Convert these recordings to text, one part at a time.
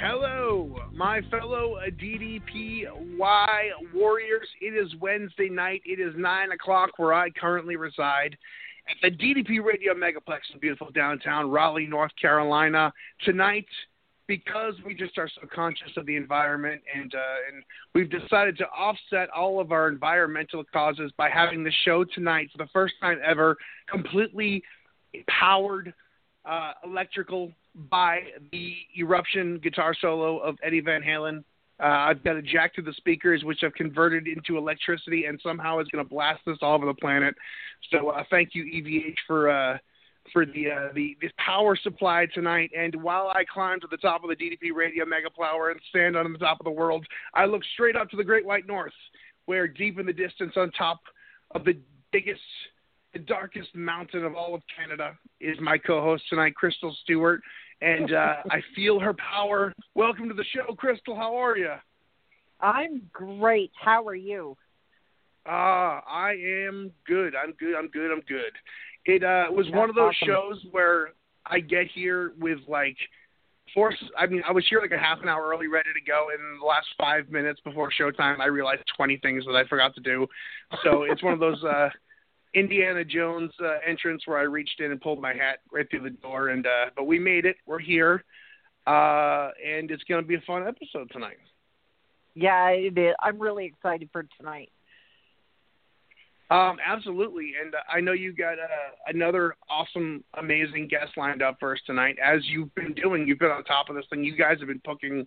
hello, my fellow DDPY warriors. It is Wednesday night. It is 9 o'clock where I currently reside at the DDP Radio Megaplex in beautiful downtown Raleigh, North Carolina. Tonight, because we just are so conscious of the environment and, uh, and we've decided to offset all of our environmental causes by having the show tonight for the first time ever completely powered uh, electrical by the eruption guitar solo of Eddie Van Halen. Uh, I've got a jack to the speakers, which I've converted into electricity, and somehow it's going to blast this all over the planet. So uh, thank you, EVH, for uh, for the uh, the this power supply tonight. And while I climb to the top of the DDP Radio Mega Plower and stand on the top of the world, I look straight up to the Great White North, where deep in the distance, on top of the biggest the darkest mountain of all of Canada is my co-host tonight, Crystal Stewart, and uh, I feel her power. Welcome to the show, Crystal. How are you? I'm great. How are you? Ah, I am good. I'm good. I'm good. I'm good. It uh, was That's one of those awesome. shows where I get here with like force. I mean, I was here like a half an hour early, ready to go, and in the last five minutes before showtime, I realized 20 things that I forgot to do. So it's one of those uh, Indiana Jones uh, entrance where I reached in and pulled my hat right through the door, and uh, but we made it. We're here, uh, and it's going to be a fun episode tonight. Yeah, it is. I'm really excited for tonight. Um, absolutely, and uh, I know you got uh, another awesome, amazing guest lined up for us tonight. As you've been doing, you've been on top of this thing. You guys have been booking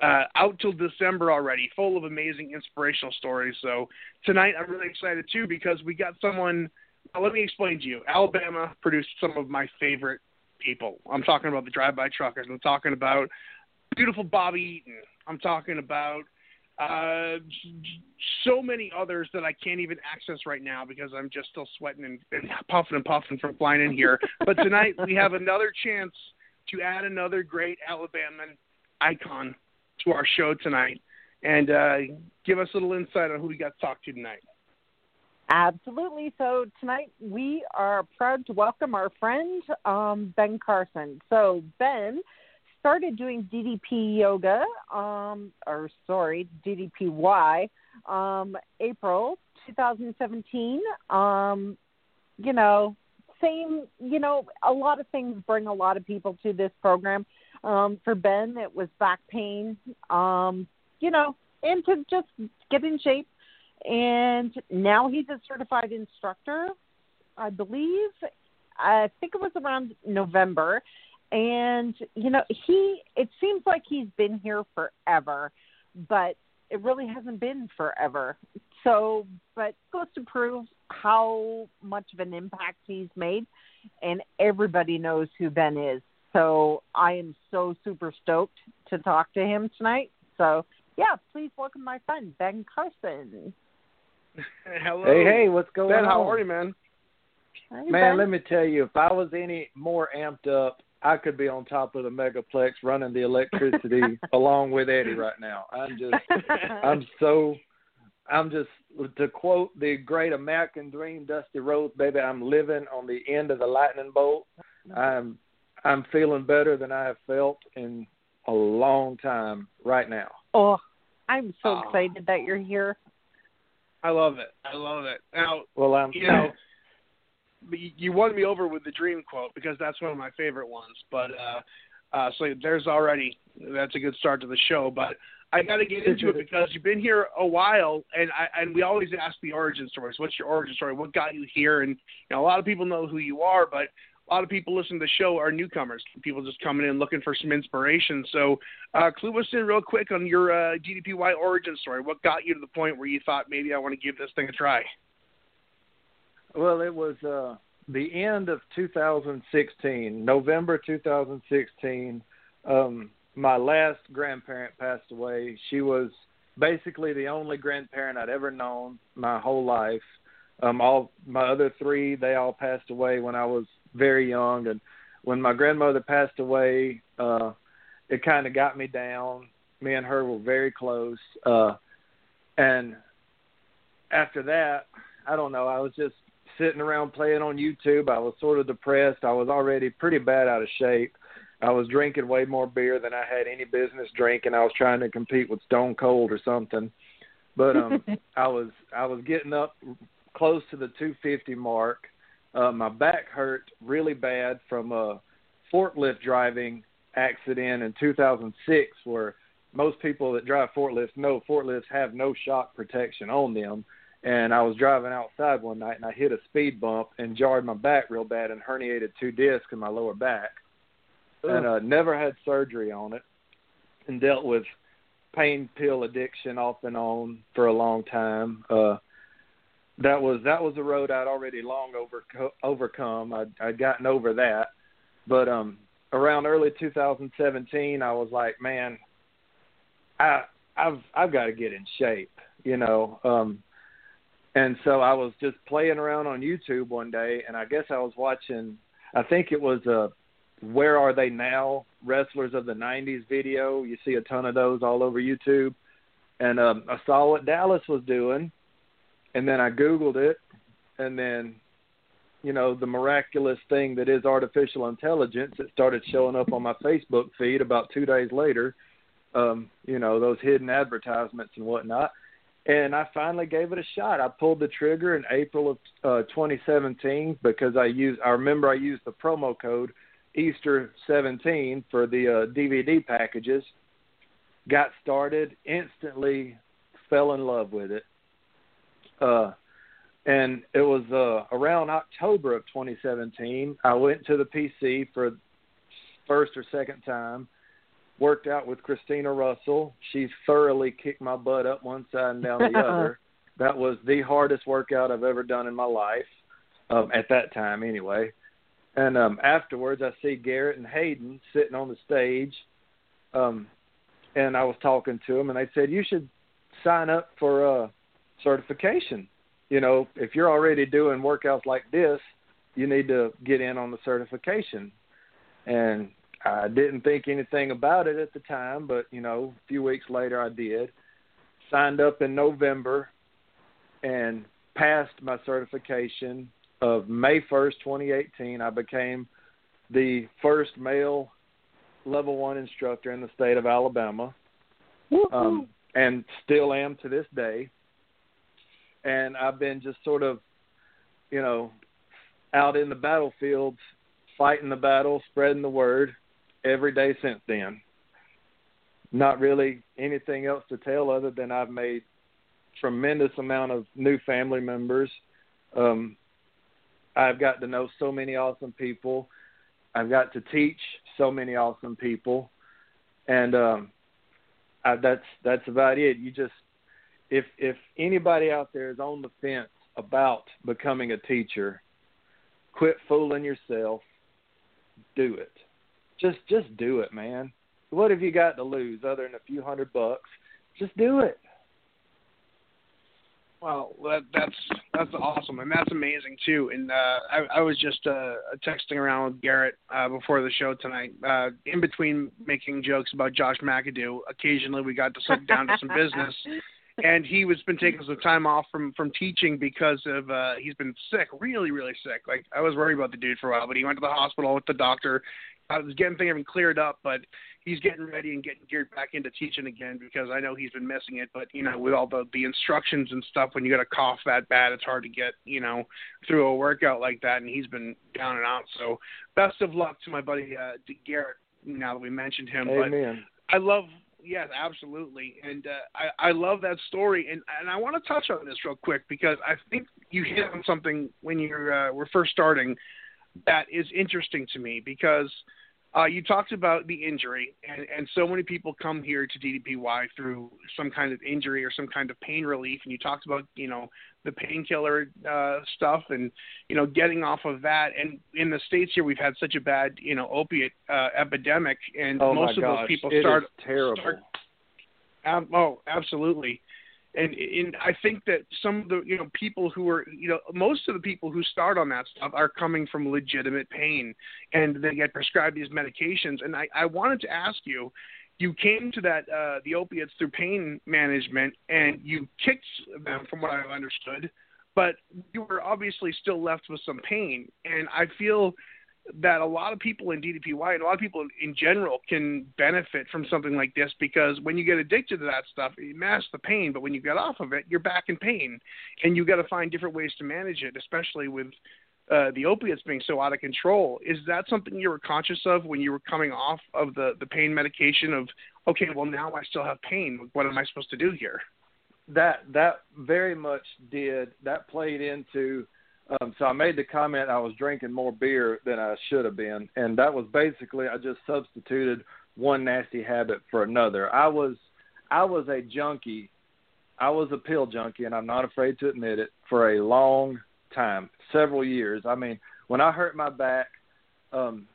uh, out till December already, full of amazing, inspirational stories. So tonight, I'm really excited too because we got someone. Let me explain to you. Alabama produced some of my favorite people. I'm talking about the drive-by truckers. I'm talking about beautiful Bobby Eaton. I'm talking about uh, so many others that I can't even access right now because I'm just still sweating and, and puffing and puffing from flying in here. But tonight we have another chance to add another great Alabama icon to our show tonight and uh, give us a little insight on who we got to talk to tonight. Absolutely. So tonight we are proud to welcome our friend um, Ben Carson. So Ben started doing DDP yoga, um, or sorry, DDPY, um, April 2017. Um, you know, same. You know, a lot of things bring a lot of people to this program. Um, for Ben, it was back pain. Um, you know, and to just get in shape and now he's a certified instructor. I believe. I think it was around November, and you know he. It seems like he's been here forever, but it really hasn't been forever. So, but goes to prove how much of an impact he's made, and everybody knows who Ben is. So I am so super stoked to talk to him tonight. So yeah, please welcome my friend Ben Carson. Hello. Hey, hey, what's going Ben, on? how are you, man? Hey, Man, Ben. let me tell you, if I was any more amped up, I could be on top of the megaplex running the electricity along with Eddie right now. I'm just, I'm so, I'm just to quote the great American dream, Dusty Rhodes, baby, I'm living on the end of the lightning bolt. I'm I'm feeling better than I have felt in a long time right now. Oh, I'm so Oh. excited that you're here. I love it. I love it. Now, Well, I'm you know, you- you won me over with the dream quote because that's one of my favorite ones. But uh, uh, so there's already that's a good start to the show. But I got to get into it because you've been here a while, and I and we always ask the origin stories. What's your origin story? What got you here? And you know, a lot of people know who you are, but a lot of people listening to the show are newcomers. People just coming in looking for some inspiration. So, uh, clue us in real quick on your uh, DDPY origin story. What got you to the point where you thought maybe I want to give this thing a try? Well, it was uh, the end of 2016, November 2016. Um, my last grandparent passed away. She was basically the only grandparent I'd ever known my whole life. Um, all my other three, they all passed away when I was very young, and when my grandmother passed away, uh, it kind of got me down. Me and her were very close, uh, and after that, I don't know. I was just sitting around playing on YouTube. I was sort of depressed. I was already pretty bad out of shape. I was drinking way more beer than I had any business drinking. I was trying to compete with Stone Cold or something. But um I was I was getting up close to the 250 mark. Uh my back hurt really bad from a forklift driving accident in 2006 where most people that drive forklifts know forklifts have no shock protection on them and I was driving outside one night and I hit a speed bump and jarred my back real bad and herniated two discs in my lower back. And uh never had surgery on it and dealt with pain pill addiction off and on for a long time. Uh that was that was a road I'd already long over overcome. I'd I'd gotten over that. But um around early 2017 I was like, man, I I've I've got to get in shape, you know. Um and so I was just playing around on YouTube one day, and I guess I was watching. I think it was a "Where Are They Now?" wrestlers of the '90s video. You see a ton of those all over YouTube, and um, I saw what Dallas was doing, and then I Googled it, and then, you know, the miraculous thing that is artificial intelligence. It started showing up on my Facebook feed about two days later. Um, you know, those hidden advertisements and whatnot and I finally gave it a shot. I pulled the trigger in April of uh, 2017 because I used. I remember I used the promo code Easter 17 for the uh, DVD packages. Got started instantly, fell in love with it. Uh, and it was uh, around October of 2017. I went to the PC for first or second time worked out with Christina Russell. She thoroughly kicked my butt up one side and down the other. That was the hardest workout I've ever done in my life, um, at that time anyway. And um, afterwards, I see Garrett and Hayden sitting on the stage, um, and I was talking to them, and they said you should sign up for a certification. You know, if you're already doing workouts like this, you need to get in on the certification. And I didn't think anything about it at the time, but you know, a few weeks later I did. Signed up in November and passed my certification of May 1st, 2018. I became the first male level 1 instructor in the state of Alabama. Um and still am to this day. And I've been just sort of, you know, out in the battlefields fighting the battle, spreading the word every day since then. Not really anything else to tell other than I've made tremendous amount of new family members. Um, I've got to know so many awesome people. I've got to teach so many awesome people, and um, I, that's that's about it. You just if if anybody out there is on the fence about becoming a teacher, quit fooling yourself. Do it just just do it, man. What have you got to lose other than a few hundred bucks? Just do it. Well, that, that's that's awesome, and that's amazing too. And uh, I, I was just uh, texting around with Garrett uh, before the show tonight. Uh, in between making jokes about Josh McAdoo, occasionally we got to sit down to some business. And he was been taking some time off from from teaching because of uh he's been sick, really really sick. Like I was worried about the dude for a while, but he went to the hospital with the doctor. I was getting things cleared up, but he's getting ready and getting geared back into teaching again because I know he's been missing it. But you know, with all the the instructions and stuff, when you got a cough that bad, it's hard to get you know through a workout like that. And he's been down and out. So best of luck to my buddy uh, Garrett. Now that we mentioned him, Amen. but I love. Yes, absolutely, and uh, I I love that story, and and I want to touch on this real quick because I think you hit on something when you uh, were first starting that is interesting to me because uh, you talked about the injury, and, and so many people come here to DDPY through some kind of injury or some kind of pain relief. And you talked about, you know, the painkiller uh, stuff, and you know, getting off of that. And in the states here, we've had such a bad, you know, opiate uh, epidemic, and oh most of gosh, those people it start is terrible. Start, um, oh, absolutely and, and I think that some of the you know people who are you know most of the people who start on that stuff are coming from legitimate pain, and they get prescribed these medications. And I, I wanted to ask you, you came to that uh, the opiates through pain management, and you kicked them from what I've understood, but you were obviously still left with some pain, and I feel that a lot of people in DDPY and a lot of people in general can benefit from something like this because when you get addicted to that stuff, it masks the pain, but when you get off of it, you're back in pain, and you got to find different ways to manage it, especially with uh, the opiates being so out of control. Is that something you were conscious of when you were coming off of the the pain medication? Of okay, well now I still have pain. What am I supposed to do here? That that very much did. That played into um, so I made the comment I was drinking more beer than I should have been, and that was basically I just substituted one nasty habit for another. I was I was a junkie. I was a pill junkie, and I'm not afraid to admit it for a long time, several years. I mean, when I hurt my back, um,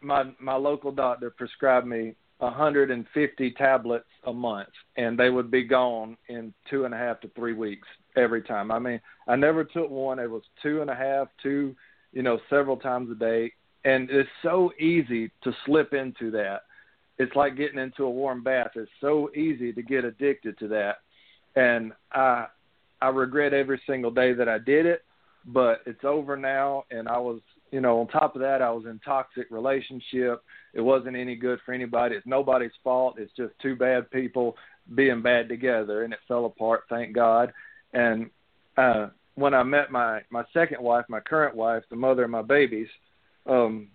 my my local doctor prescribed me 150 tablets a month, and they would be gone in two and a half to three weeks every time. I mean, I never took one. It was two and a half, two, you know, several times a day, and it's so easy to slip into that. It's like getting into a warm bath. It's so easy to get addicted to that, and I I regret every single day that I did it. But it's over now, and I was, you know, on top of that, I was in toxic relationship. It wasn't any good for anybody. It's nobody's fault. It's just two bad people being bad together, and it fell apart. Thank God and uh, when I met my my second wife, my current wife, the mother of my babies, um,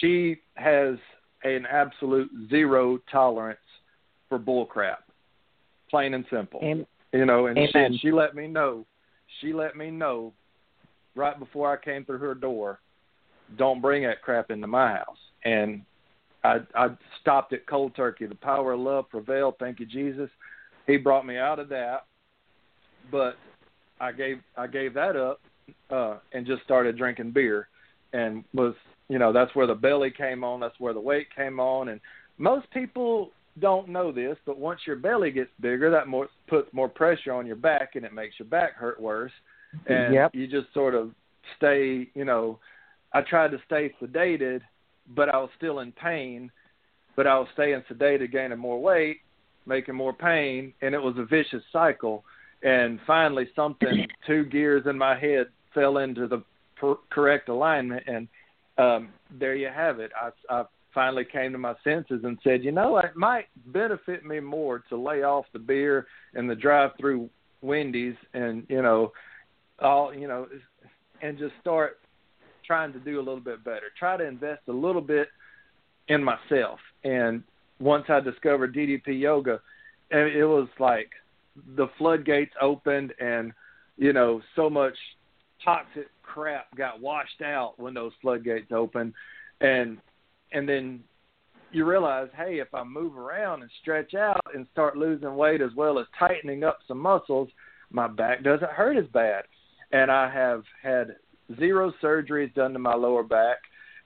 she has an absolute zero tolerance for bull crap, plain and simple. Amen. You know, and Amen. she she let me know, she let me know, right before I came through her door, don't bring that crap into my house. And I I stopped it cold turkey. The power of love prevailed. Thank you, Jesus. He brought me out of that but I gave I gave that up uh, and just started drinking beer, and was you know that's where the belly came on, that's where the weight came on, and most people don't know this, but once your belly gets bigger, that more puts more pressure on your back, and it makes your back hurt worse, and Yep. you just sort of stay you know. I tried to stay sedated, but I was still in pain, but I was staying sedated, gaining more weight, making more pain, and it was a vicious cycle and finally something two gears in my head fell into the per- correct alignment and um there you have it. I i finally came to my senses and said you know it might benefit me more to lay off the beer and the drive through wendy's and you know all you know and just start trying to do a little bit better. Try to invest a little bit in myself. And once i discovered ddp yoga and it was like the floodgates opened and you know so much toxic crap got washed out when those floodgates opened. And and then you realize hey if i move around and stretch out and start losing weight as well as tightening up some muscles my back doesn't hurt as bad. And i have had zero surgeries done to my lower back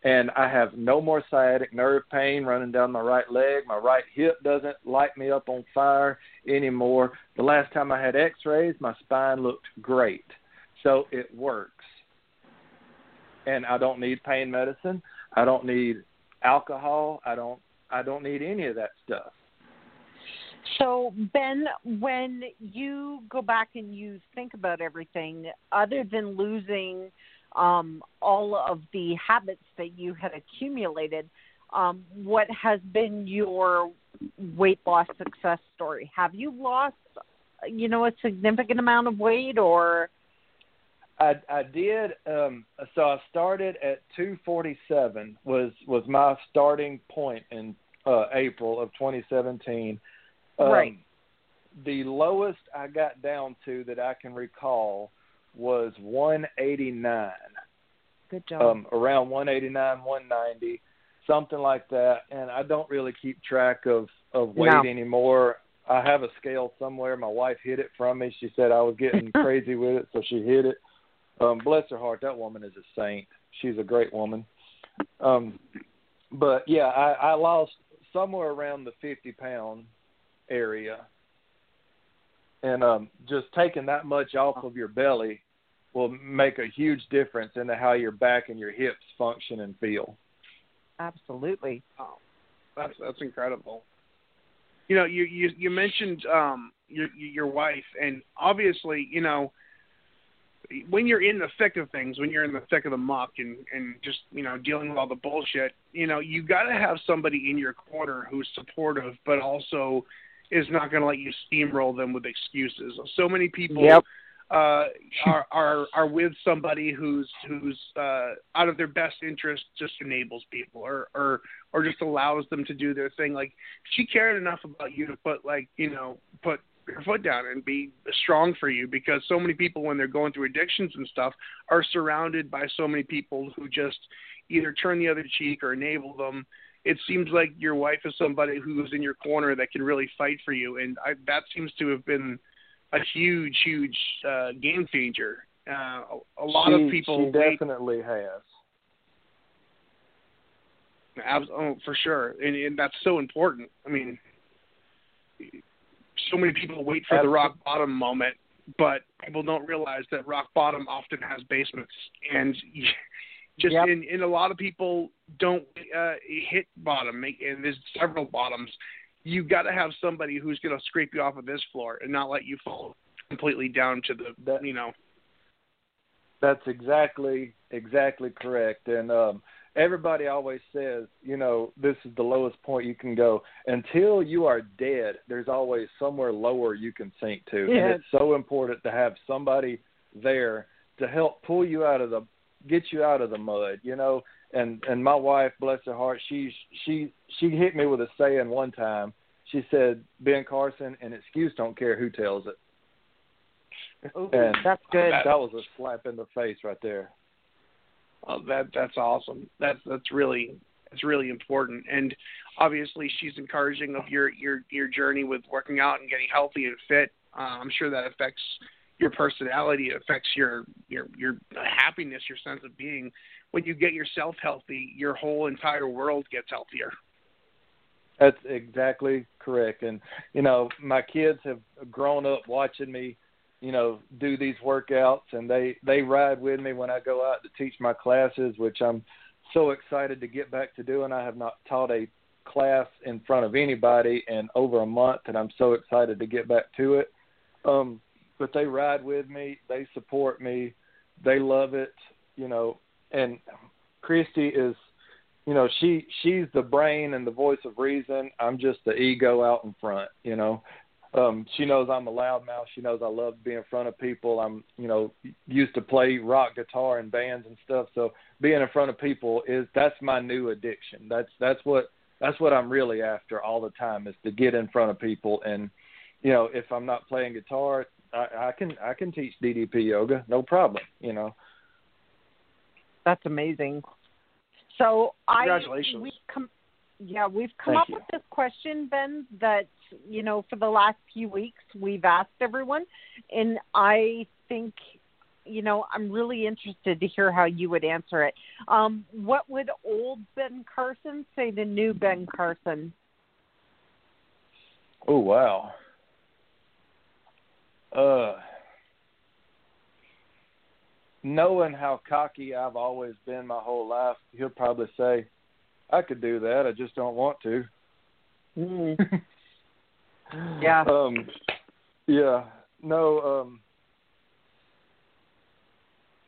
and I have no more sciatic nerve pain running down my right leg. My right hip doesn't light me up on fire anymore. The last time I had x-rays, my spine looked great. So it works. And I don't need pain medicine. I don't need alcohol. I don't I don't need any of that stuff. So, Ben, when you go back and you think about everything, other than losing um, all of the habits that you had accumulated, um, what has been your weight loss success story? Have you lost, you know, a significant amount of weight, or I I did. Um, so I started at 247 was was my starting point in uh, April of 2017. Um, Right. The lowest I got down to that I can recall was 189, good job? um, around 189, 190, something like that. And I don't really keep track of of weight No. anymore. I have a scale somewhere. My wife hid it from me. She said I was getting crazy with it, so she hid it. Um, bless her heart, that woman is a saint. She's a great woman. Um, but yeah, I, I lost somewhere around the 50 pound area, and um, just taking that much off of your belly will make a huge difference into how your back and your hips function and feel. Absolutely. That's that's incredible. You know, you you you mentioned um your your wife, and obviously, you know, when you're in the thick of things, when you're in the thick of the muck, and and just you know dealing with all the bullshit, you know, you got to have somebody in your corner who's supportive, but also is not going to let you steamroll them with excuses. So many people Yep. Uh, are are are with somebody who's who's uh, out of their best interest just enables people or or or just allows them to do their thing. Like she cared enough about you to put like you know put your foot down and be strong for you because so many people when they're going through addictions and stuff are surrounded by so many people who just either turn the other cheek or enable them. It seems like your wife is somebody who's in your corner that can really fight for you, and I, that seems to have been a huge, huge uh, game changer. Uh, a, a lot she, of people she wait definitely has. Abs- oh, for sure, and, and that's so important. I mean, so many people wait for the rock bottom moment, but people don't realize that rock bottom often has basements, and just Yep. in, and a lot of people don't uh, hit bottom, make- and there's several bottoms. You got to have somebody who's going to scrape you off of this floor and not let you fall completely down to the, That- you know. That's exactly exactly correct. And um everybody always says, you know, this is the lowest point you can go. Until you are dead, there's always somewhere lower you can sink to. Yeah. And it's so important to have somebody there to help pull you out of the get you out of the mud, you know. And and my wife, bless her heart, she she she hit me with a saying one time. She said, Ben Carson, an excuse don't care who tells it. Ooh, And that's good. That was a slap in the face right there. Oh, that that's awesome. That's that's really that's really important. And obviously, she's encouraging of your your your journey with working out and getting healthy and fit. Uh, I'm sure that affects your personality. It affects your your your happiness, your sense of being. When you get yourself healthy, your whole entire world gets healthier. That's exactly correct. And you know, my kids have grown up watching me, you know, do these workouts and they they ride with me when I go out to teach my classes, which I'm so excited to get back to doing. I have not taught a class in front of anybody in over a month and I'm so excited to get back to it. Um but they ride with me, they support me, they love it, you know, and Christy is you know she she's the brain and the voice of reason. I'm just the ego out in front you know. Um she knows i'm a loudmouth. She knows i love to be in front of people. I'm you know used to play rock guitar in bands and stuff. So being in front of people is that's my new addiction. That's that's what that's what i'm really after all the time is to get in front of people. And you know if i'm not playing guitar i i can i can teach ddp yoga no problem you know That's amazing. So I Congratulations. we've come yeah, we've come Thank up you. with this question, Ben, that you know, for the last few weeks we've asked everyone and I think you know, I'm really interested to hear how you would answer it. Um, what would old Ben Carson say to new Ben Carson? Oh wow. Uh knowing how cocky I've always been my whole life, he'll probably say, I could do that, I just don't want to. Mm. Yeah. Um, yeah. No. Um,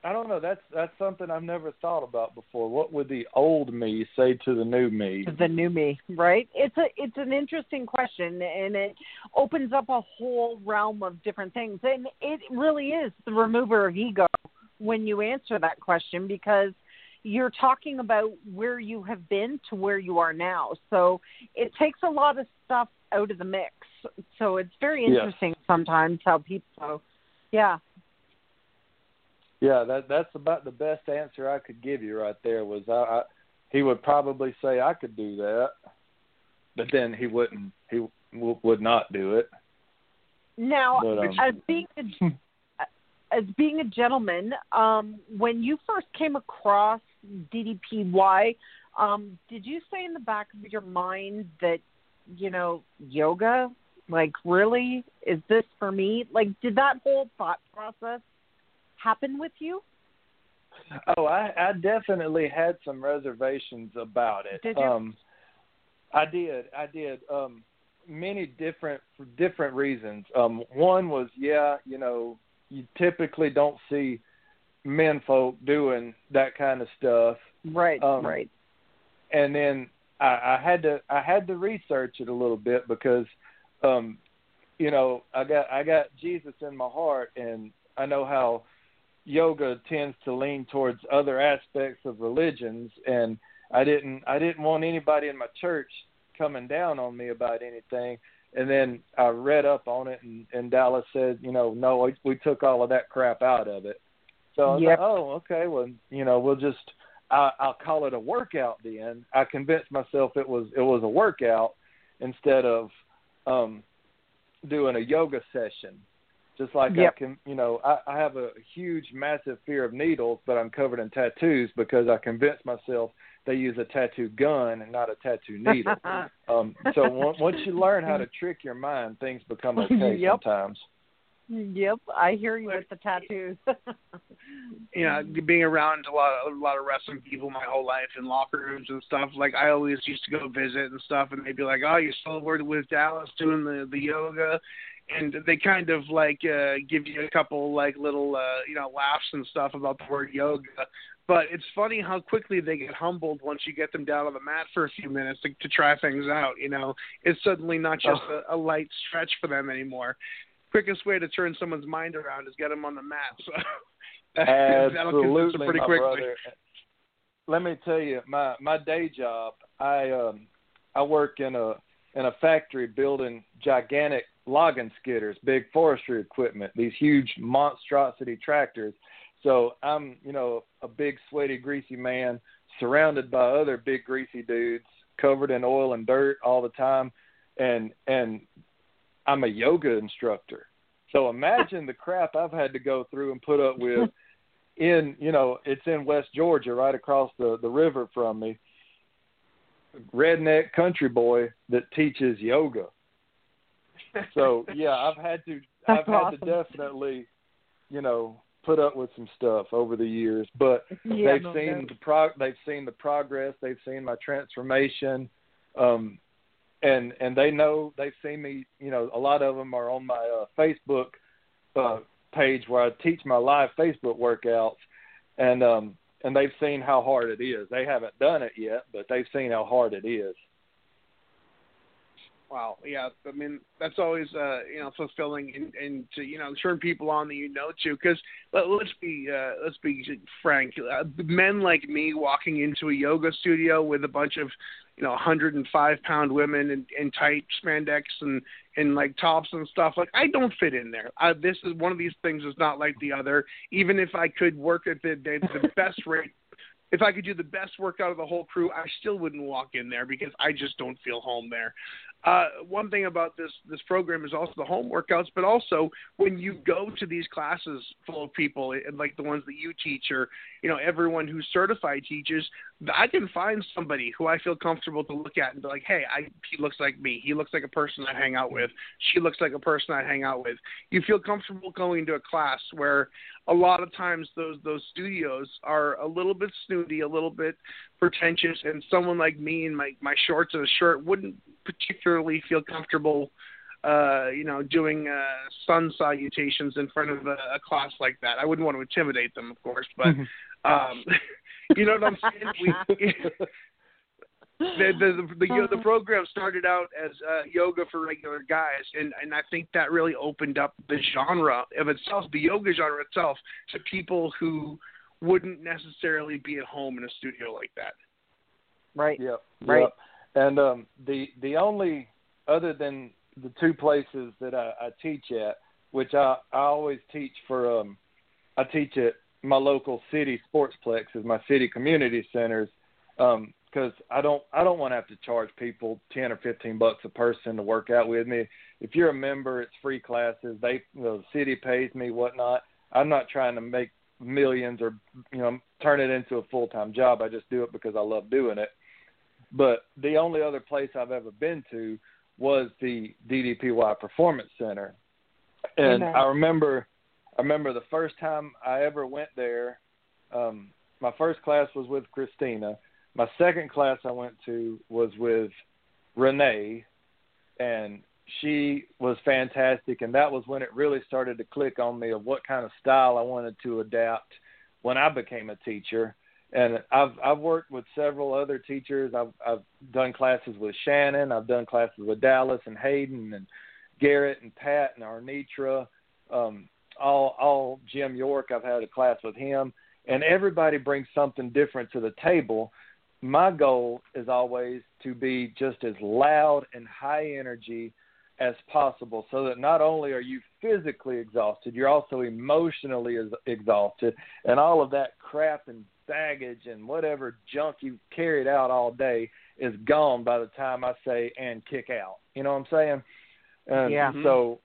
I don't know. That's that's something I've never thought about before. What would the old me say to the new me? the new me, right? It's a it's an interesting question, and it opens up a whole realm of different things, and it really is the remover of ego when you answer that question because you're talking about where you have been to where you are now. So it takes a lot of stuff out of the mix. So it's very interesting sometimes how people, yeah, Yeah, that that's about the best answer I could give you right there. Was I, I he would probably say I could do that, but then he wouldn't. He w- would not do it. Now, But, um, as being a, as being a gentleman, um, when you first came across DDPY, um, did you say in the back of your mind that you know yoga, like really, is this for me? Like, did that whole thought process happen with you? Oh, I, I definitely had some reservations about it. Did you? Um, I did. I did. Um, many different for different reasons. Um, one was, yeah, you know, you typically don't see men folk doing that kind of stuff. Right, Um, right. and then I, I had to I had to research it a little bit because um you know I got I got Jesus in my heart and I know how yoga tends to lean towards other aspects of religions and I didn't I didn't want anybody in my church coming down on me about anything and then I read up on it and, and Dallas said you know no we, we took all of that crap out of it so I was like oh okay well you know we'll just I, I'll call it a workout. Then I convinced myself it was it was a workout instead of um, doing a yoga session. Just like Yep. I can, you know, I, I have a huge, massive fear of needles, but I'm covered in tattoos because I convinced myself they use a tattoo gun and not a tattoo needle. um, so on- once you learn how to trick your mind, things become okay Yep. sometimes. Yep, I hear you with the tattoos. you know, being around a lot of a lot of wrestling people my whole life in locker rooms and stuff. Like I always used to go visit and stuff, and they'd be like, "Oh, you still working with Dallas doing the the yoga?" And they kind of like uh give you a couple like little uh you know laughs and stuff about the word yoga. But it's funny how quickly they get humbled once you get them down on the mat for a few minutes to, to try things out. You know, it's suddenly not just a, a light stretch for them anymore. Quickest way to turn someone's mind around is get them on the mat. So that'll convince them Absolutely, pretty my quickly. brother. Let me tell you, my my day job, I um I work in a in a factory building gigantic logging skidders, big forestry equipment, these huge monstrosity tractors. So I'm, you know, a big sweaty greasy man surrounded by other big greasy dudes covered in oil and dirt all the time and and I'm a yoga instructor. So imagine the crap I've had to go through and put up with in you know it's in West Georgia, right across the the river from me. Redneck country boy that teaches yoga. So yeah, I've had to That's I've had awesome. to definitely, you know, put up with some stuff over the years. But yeah, they've no seen doubt. the pro they've seen the progress, they've seen my transformation. Um and and they know they've seen me, you know, a lot of them are on my uh, Facebook uh page where I teach my live Facebook workouts and um and they've seen how hard it is. They haven't done it yet, but they've seen how hard it is. Wow, yeah. I mean, that's always uh, you know fulfilling, and, and to you know turn people on that you know to. Because let, let's be uh, let's be frank, uh, men like me walking into a yoga studio with a bunch of you know 105 pound women in, in tight spandex and and like tops and stuff. Like I don't fit in there. I, this is one of these things is not like the other. Even if I could work at the the, the best rate if I could do the best workout of the whole crew, I still wouldn't walk in there because I just don't feel home there. Uh, one thing about this this program is also the home workouts, but also when you go to these classes full of people, and like the ones that you teach, or you know everyone who's certified teaches, I can find somebody who I feel comfortable to look at and be like, hey, I, he looks like me. He looks like a person I hang out with. She looks like a person I hang out with. You feel comfortable going to a class where a lot of times those those studios are a little bit snooty, a little bit pretentious, and someone like me in my my shorts and a shirt wouldn't particularly feel comfortable uh, you know, doing uh, sun salutations in front of a, a class like that. I wouldn't want to intimidate them, of course, but um, you know what I'm saying? We, the the the, the, the program started out as uh, yoga for regular guys, and and I think that really opened up the genre of itself, the yoga genre itself, to people who wouldn't necessarily be at home in a studio like that. Right. Yep. Right. Yep. And um, the the only other than the two places that I, I teach at, which I I always teach for um, I teach at my local city sportsplex, is my city community centers. Um, because I don't I don't want to have to charge people ten or fifteen bucks a person to work out with me. If you're a member, it's free classes. They you know, the city pays me whatnot. I'm not trying to make millions or you know turn it into a full time job. I just do it because I love doing it. But the only other place I've ever been to was the DDPY Performance Center, and Amen. I remember I remember the first time I ever went there. Um, my first class was with Christina my second class I went to was with Renee, and she was fantastic. And that was when it really started to click on me of what kind of style I wanted to adapt when I became a teacher. And I've I've worked with several other teachers. I've I've done classes with Shannon. I've done classes with Dallas and Hayden and Garrett and Pat and Arnitra. Um, all all Jim York. I've had a class with him, and everybody brings something different to the table my goal is always to be just as loud and high energy as possible so that not only are you physically exhausted, you're also emotionally exhausted, and all of that crap and baggage and whatever junk you carried out all day is gone by the time I say and kick out. You know what I'm saying? And Yeah. So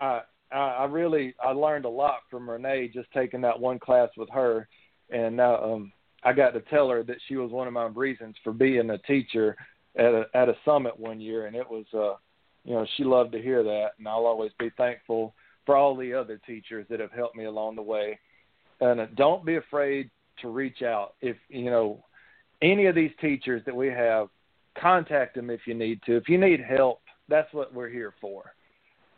I I really I learned a lot from Renee just taking that one class with her, and now um I got to tell her that she was one of my reasons for being a teacher at a at a summit one year, and it was uh, you know, she loved to hear that, and I'll always be thankful for all the other teachers that have helped me along the way. And uh, don't be afraid to reach out if you know any of these teachers that we have. Contact them if you need to. If you need help, that's what we're here for.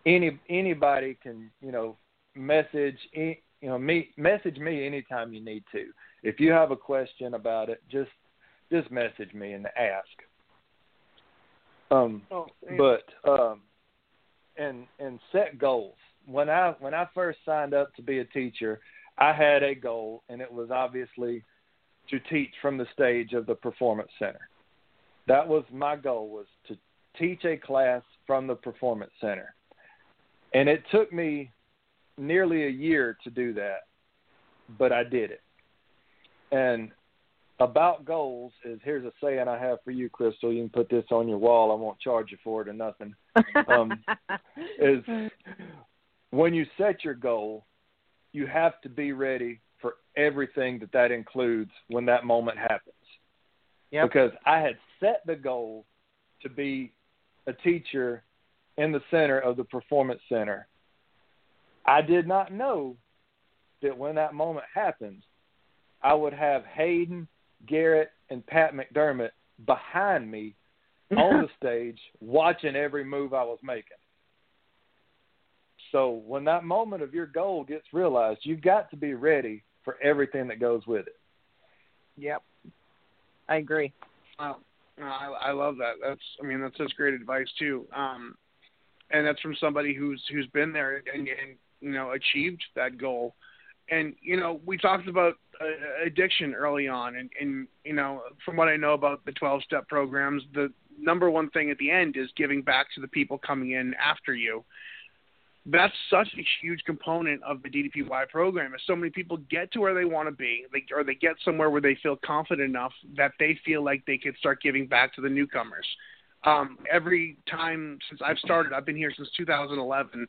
Any anybody can you know message you know me message me anytime you need to if you have a question about it, just just message me and ask. Um, Oh, but um, and and set goals. When I when I first signed up to be a teacher, I had a goal, and it was obviously to teach from the stage of the performance center. That was my goal was to teach a class from the performance center, and it took me nearly a year to do that, but I did it. And about goals is here's a saying I have for you, Crystal. You can put this on your wall. I won't charge you for it or nothing. Um, is when you set your goal, you have to be ready for everything that that includes when that moment happens. Yep. Because I had set the goal to be a teacher in the center of the performance center. I did not know that when that moment happens, I would have Hayden, Garrett, and Pat McDermott behind me on the stage watching every move I was making. So when that moment of your goal gets realized, you've got to be ready for everything that goes with it. Yep. I agree. Wow. No, I, I love that. That's, I mean, that's such great advice too. Um, and that's from somebody who's who's been there and, and you know achieved that goal. And you know, we talked about uh, addiction early on, and, and you know, from what I know about the 12-step programs, the number one thing at the end is giving back to the people coming in after you. That's such a huge component of the DDPY program. Is so many people get to where they want to be, they, or they get somewhere where they feel confident enough that they feel like they could start giving back to the newcomers. Um, every time since I've started, I've been here since 2011,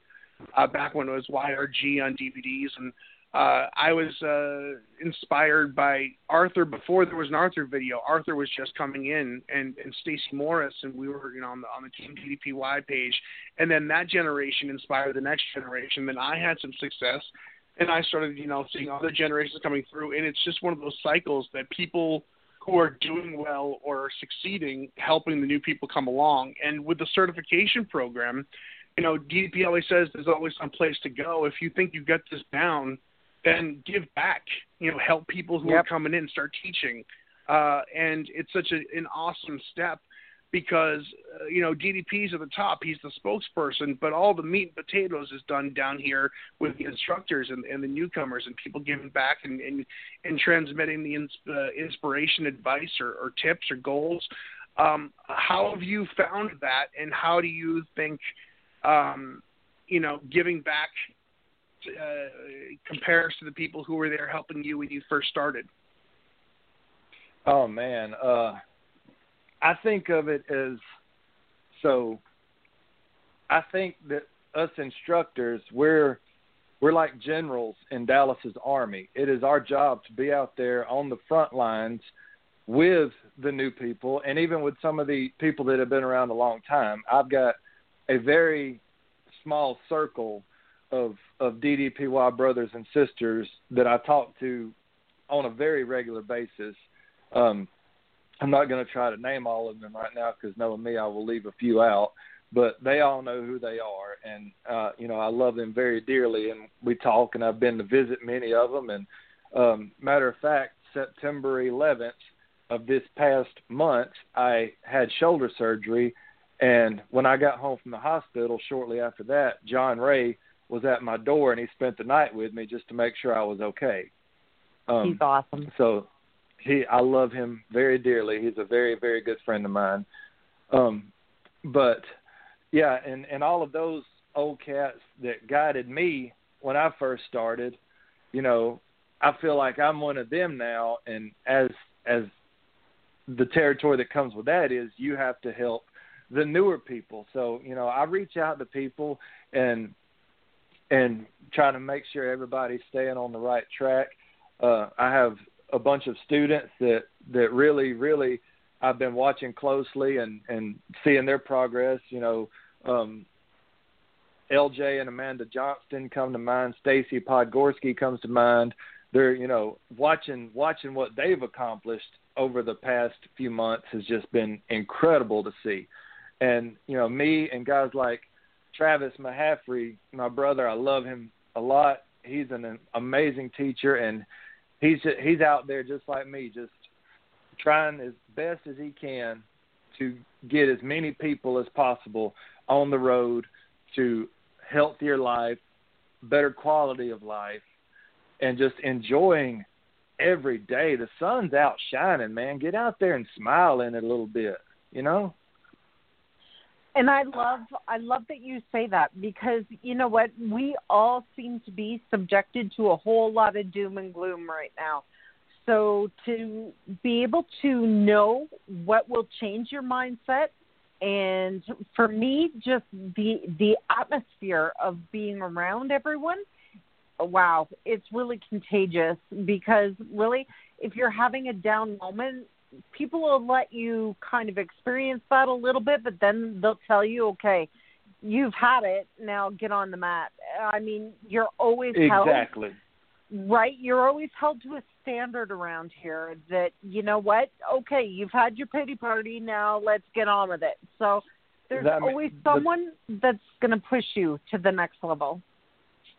uh, back when it was YRG on DVDs, and uh, I was uh, inspired by Arthur before there was an Arthur video. Arthur was just coming in, and and Stacy Morris, and we were you know on the on the Team DDPY page, and then that generation inspired the next generation. Then I had some success, and I started you know seeing other generations coming through, and it's just one of those cycles that people who are doing well or succeeding helping the new people come along. And with the certification program, you know, DDP always says there's always some place to go. If you think you got this down, then give back. You know, help people who Yep. are coming in, start teaching. Uh, and it's such a, an awesome step because uh, you know DDP's at the top. He's the spokesperson, but all the meat and potatoes is done down here with the instructors and, and the newcomers and people giving back and and, and transmitting the ins, uh, inspiration, advice, or, or tips or goals. Um, how have you found that, and how do you think um, you know giving back uh, compares to the people who were there helping you when you first started? Oh man, uh I think of it as so I think that us instructors we're we're like generals in Dallas's army. It is our job to be out there on the front lines with the new people and even with some of the people that have been around a long time. I've got a very small circle of of DDPY brothers and sisters that I talk to on a very regular basis. Um, I'm not going to try to name all of them right now because knowing me, I will leave a few out. But they all know who they are, and uh, you know I love them very dearly. And we talk, and I've been to visit many of them. And um, matter of fact, September 11th of this past month, I had shoulder surgery, and when I got home from the hospital shortly after that, John Ray was at my door, and he spent the night with me just to make sure I was okay. Um, He's awesome. so he I love him very dearly. He's a very very good friend of mine. Um but yeah, and and all of those old cats that guided me when I first started, you know, I feel like I'm one of them now and as as the territory that comes with that is you have to help the newer people. So, you know, I reach out to people and and trying to make sure everybody's staying on the right track. Uh, I have a bunch of students that that really, really I've been watching closely and and seeing their progress. You know, um, LJ and Amanda Johnston come to mind. Stacy Podgorski comes to mind. They're you know watching watching what they've accomplished over the past few months has just been incredible to see. And you know me and guys like Travis Mahaffrey, my brother, I love him a lot. He's an amazing teacher, and he's he's out there just like me, just trying as best as he can to get as many people as possible on the road to healthier life, better quality of life, and just enjoying every day. The sun's out shining, man. Get out there and smile in it a little bit, you know? And I love I love that you say that because you know what we all seem to be subjected to a whole lot of doom and gloom right now. So to be able to know what will change your mindset and for me just the the atmosphere of being around everyone wow, it's really contagious because really if you're having a down moment people will let you kind of experience that a little bit, but then they'll tell you, okay, you've had it, now get on the mat. I mean, you're always exactly held, right? You're always held to a standard around here that, you know what, okay, you've had your pity party, now let's get on with it. So there's That- always the- someone that's going to push you to the next level.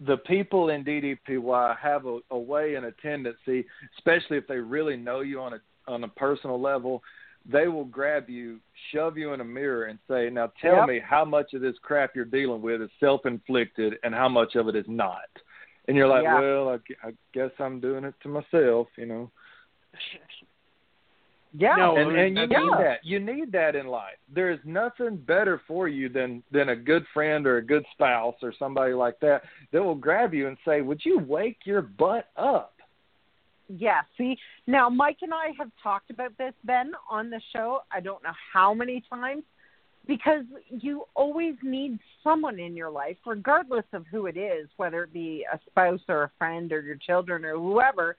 the people in DDPY have a, a way and a tendency, especially if they really know you on a on a personal level, they will grab you, shove you in a mirror, and say, "Now tell Yep. me how much of this crap you're dealing with is self-inflicted, and how much of it is not." And you're like, Yeah. "Well, I, I guess I'm doing it to myself," you know. Yeah. No, and and you Yeah. need that. You need that in life. There is nothing better for you than than a good friend or a good spouse or somebody like that that will grab you and say, "Would you wake your butt up?" Yeah, see, now Mike and I have talked about this, Ben, on the show. I don't know how many times, because you always need someone in your life, regardless of who it is, whether it be a spouse or a friend or your children or whoever,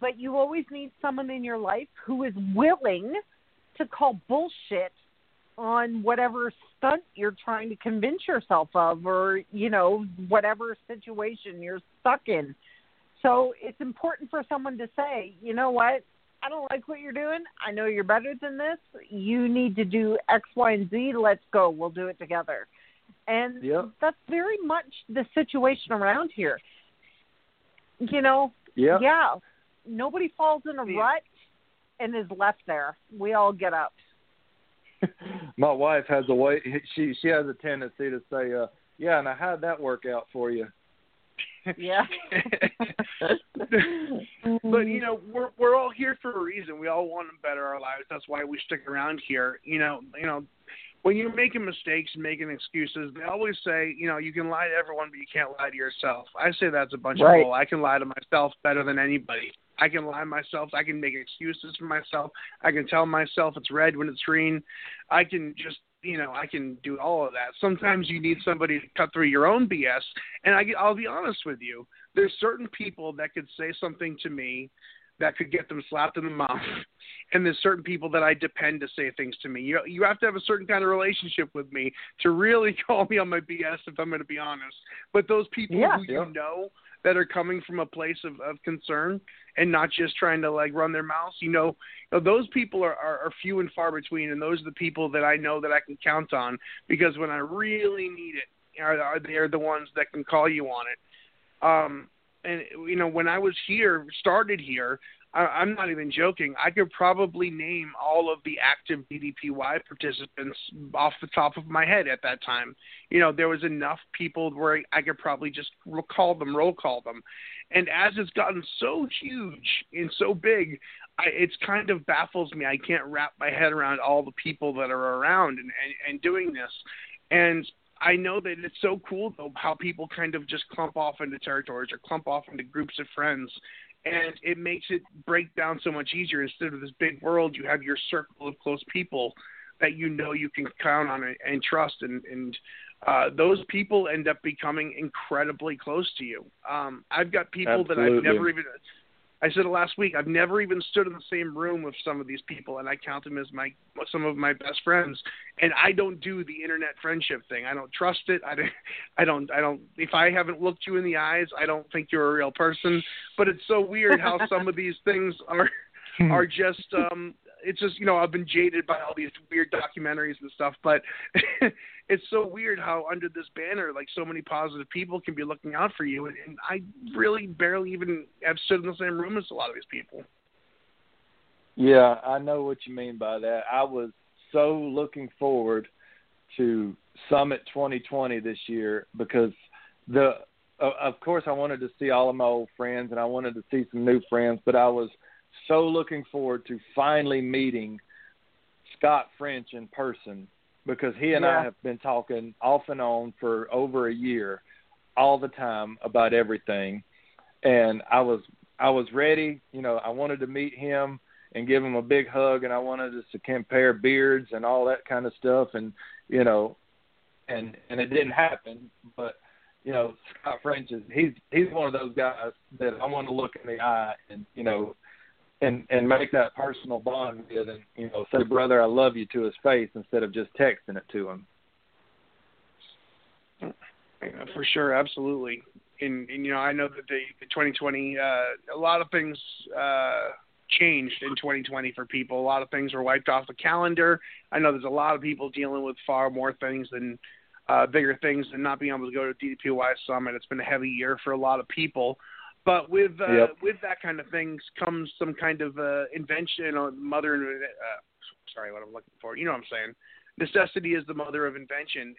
but you always need someone in your life who is willing to call bullshit on whatever stunt you're trying to convince yourself of or, you know, whatever situation you're stuck in. So it's important for someone to say, you know what, I don't like what you're doing. I know you're better than this. You need to do X, Y, and Z. Let's go. We'll do it together. And Yep. that's very much the situation around here. You know, Yeah. yeah, nobody falls in a Yeah. rut and is left there. We all get up. My wife has a way. She she has a tendency to say, uh, "Yeah, and how'd that work out for you?" Yeah. but you know, we're we're all here for a reason. We all want to better our lives. That's why we stick around here. You know, you know, when you're making mistakes and making excuses, they always say, you know, you can lie to everyone, but you can't lie to yourself. I say that's a bunch Right. of bull. I can lie to myself better than anybody. I can lie to myself. I can make excuses for myself. I can tell myself it's red when it's green. I can just you know, I can do all of that. Sometimes you need somebody to cut through your own BS. And I, I'll be honest with you, there's certain people that could say something to me that could get them slapped in the mouth, and there's certain people that I depend to say things to me. You you have to have a certain kind of relationship with me to really call me on my BS if I'm going to be honest. But those people Yeah. who you know that are coming from a place of, of concern and not just trying to like run their mouths, you know, you know, those people are, are, are few and far between, and those are the people that I know that I can count on because when I really need it, are, are they're the ones that can call you on it. Um, and you know, when I was here, started here, I, I'm not even joking. I could probably name all of the active DDPY participants off the top of my head at that time. You know, there was enough people where I could probably just call them, roll call them. And as it's gotten so huge and so big, I, it's kind of baffles me. I can't wrap my head around all the people that are around and, and, and doing this. And I know that it's so cool though how people kind of just clump off into territories or clump off into groups of friends and it makes it break down so much easier. Instead of this big world you have your circle of close people that you know you can count on and, and trust and and uh those people end up becoming incredibly close to you. Um i've got people that i've never even I said it last week. I've never even stood in the same room with some of these people, and I count them as my some of my best friends. And I don't do the internet friendship thing. I don't trust it. I don't. I don't. I don't. If I haven't looked you in the eyes, I don't think you're a real person. But it's so weird how some of these things are are just. um It's just you know I've been jaded by all these weird documentaries and stuff, but it's so weird how under this banner, like so many positive people can be looking out for you, and, and I really barely even have stood in the same room as a lot of these people. Yeah, I know what you mean by that. I was so looking forward to Summit 2020 this year because the of course I wanted to see all of my old friends and I wanted to see some new friends, but I was so looking forward to finally meeting Scott French in person because he and Yeah. I have been talking off and on for over a year all the time about everything and I was I was ready, you know, I wanted to meet him and give him a big hug and I wanted us to compare beards and all that kind of stuff and you know and and it didn't happen but you know Scott French is he's he's one of those guys that I want to look in the eye and you know and and make that personal bond with and you know say brother I love you to his face instead of just texting it to him for sure, absolutely. And, and you know, I know that the, the 2020, uh, a lot of things uh, changed in 2020 for people. A lot of things were wiped off the calendar. I know there's a lot of people dealing with far more things than uh, bigger things than not being able to go to DDPY Summit. It's been a heavy year for a lot of people. But with uh, Yep. with that kind of things comes some kind of uh, invention or mother. Uh, sorry, what I'm looking for. You know what I'm saying? Necessity is the mother of invention.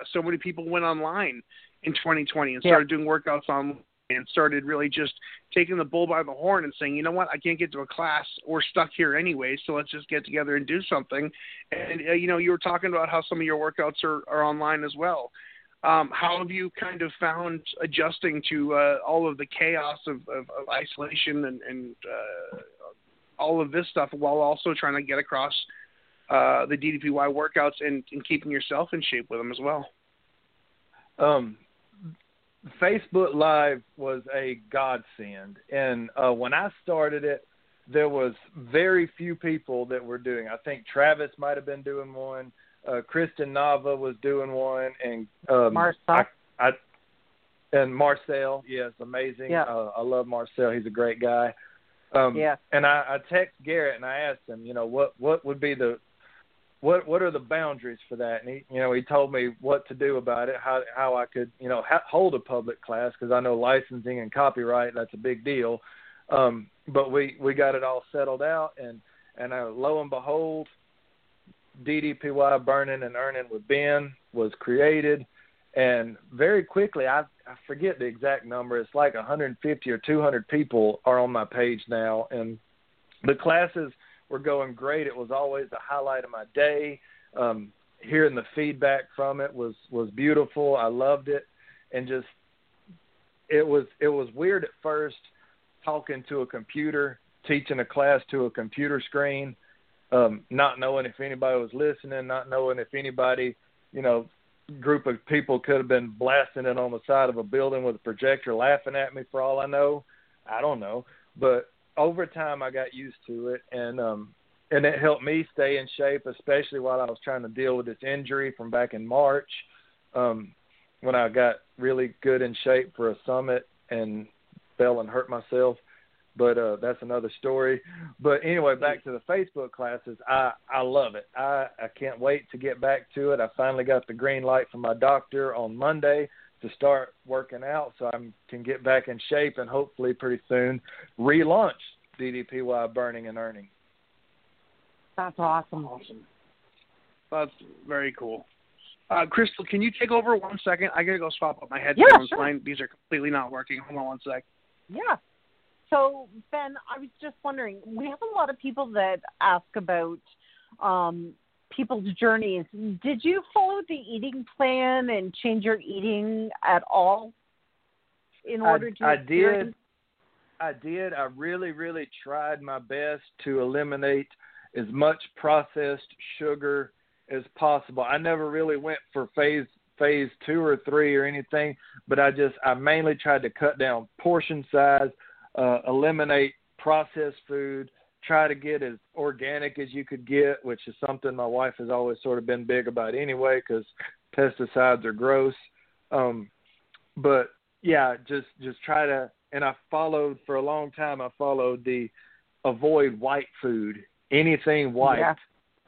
Uh, so many people went online in 2020 and started doing workouts online and started really just taking the bull by the horn and saying, you know what, I can't get to a class. We're stuck here anyway, so let's just get together and do something. And uh, you know, you were talking about how some of your workouts are, are online as well. Um, how have you kind of found adjusting to uh, all of the chaos of, of, of isolation and, and uh, all of this stuff while also trying to get across uh, the DDPY workouts and, and keeping yourself in shape with them as well? um Facebook Live was a godsend, and uh, when I started it, there was very few people that were doing. I think Travis might have been doing one. Uh, Kristen Nava was doing one, and um, Marcel. I, I and Marcel, yes, amazing. Yeah. Uh, I love Marcel. He's a great guy. Um, Yeah. And I, I text Garrett and I asked him, you know, what what would be the what what are the boundaries for that? And he, you know, he told me what to do about it, how how I could, you know, ha- hold a public class because I know licensing and copyright that's a big deal. Um, but we we got it all settled out, and and uh, lo and behold, DDPY Burning and Earning with Ben was created, and very quickly, I I forget the exact number. It's like 150 or 200 people are on my page now, and the classes were going great. It was always the highlight of my day. Um, hearing the feedback from it was was beautiful. I loved it, and just it was it was weird at first talking to a computer, teaching a class to a computer screen, um, not knowing if anybody was listening, not knowing if anybody, you know, group of people could have been blasting it on the side of a building with a projector laughing at me for all I know. I don't know. But over time I got used to it and um and it helped me stay in shape, especially while I was trying to deal with this injury from back in March. Um when I got really good in shape for a summit and fell and hurt myself. But uh that's another story. But anyway, back to the Facebook classes. I I love it. I I can't wait to get back to it. I finally got the green light from my doctor on Monday to start working out so I can get back in shape and hopefully pretty soon relaunch DDPY Burning and Earning. That's awesome. Awesome. That's very cool. Uh, Crystal, can you take over one second? I gotta go swap up my headphones. Yeah, sure. Mine these are completely not working. Hold on one sec. Yeah. So Ben, I was just wondering, we have a lot of people that ask about um, people's journeys. Did you follow the eating plan and change your eating at all in order I, to I did. I did. I really, really tried my best to eliminate as much processed sugar as possible. I never really went for phase phase two or three or anything, but I just I mainly tried to cut down portion size, uh, eliminate processed food, try to get as organic as you could get, which is something my wife has always sort of been big about anyway, because pesticides are gross. Um, but yeah, just just try to. And I followed for a long time. I followed the avoid white food. Anything white, Yeah.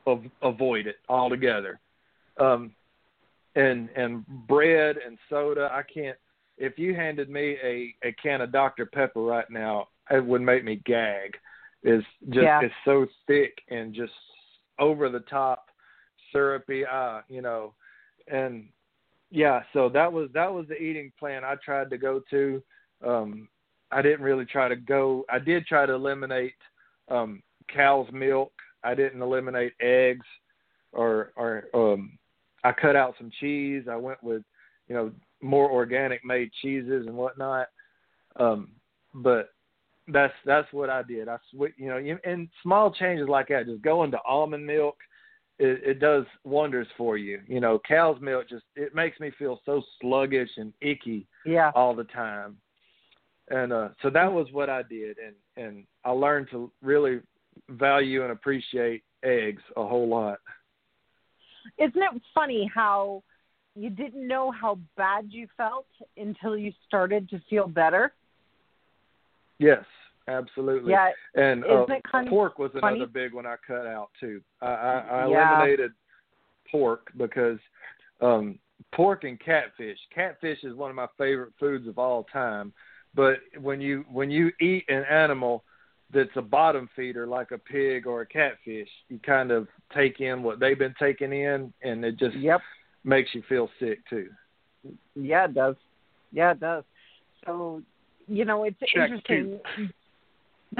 av- avoid it altogether. Um, and and bread and soda. I can't. If you handed me a a can of Dr Pepper right now, it would make me gag. It's just Yeah. it's so thick and just over the top, syrupy. Ah, you know, and yeah. So that was that was the eating plan I tried to go to. Um, I didn't really try to go. I did try to eliminate um, cow's milk. I didn't eliminate eggs, or or um, I cut out some cheese. I went with you know more organic made cheeses and whatnot. Um, but that's that's what I did. I you know, you- and small changes like that, just going to almond milk, it, it does wonders for you. You know, cow's milk just it makes me feel so sluggish and icky Yeah. all the time. And uh so that was what I did and and I learned to really value and appreciate eggs a whole lot. Isn't it funny how you didn't know how bad you felt until you started to feel better? Yes, absolutely. Yeah. And uh, it kind of pork was another big one I cut out too. I, I, I Yeah. eliminated pork because um pork and catfish. Catfish is one of my favorite foods of all time. But when you when you eat an animal that's a bottom feeder like a pig or a catfish, you kind of take in what they've been taking in and it just Yep. Makes you feel sick too. Yeah, it does. Yeah, it does. So, you know, it's Check interesting.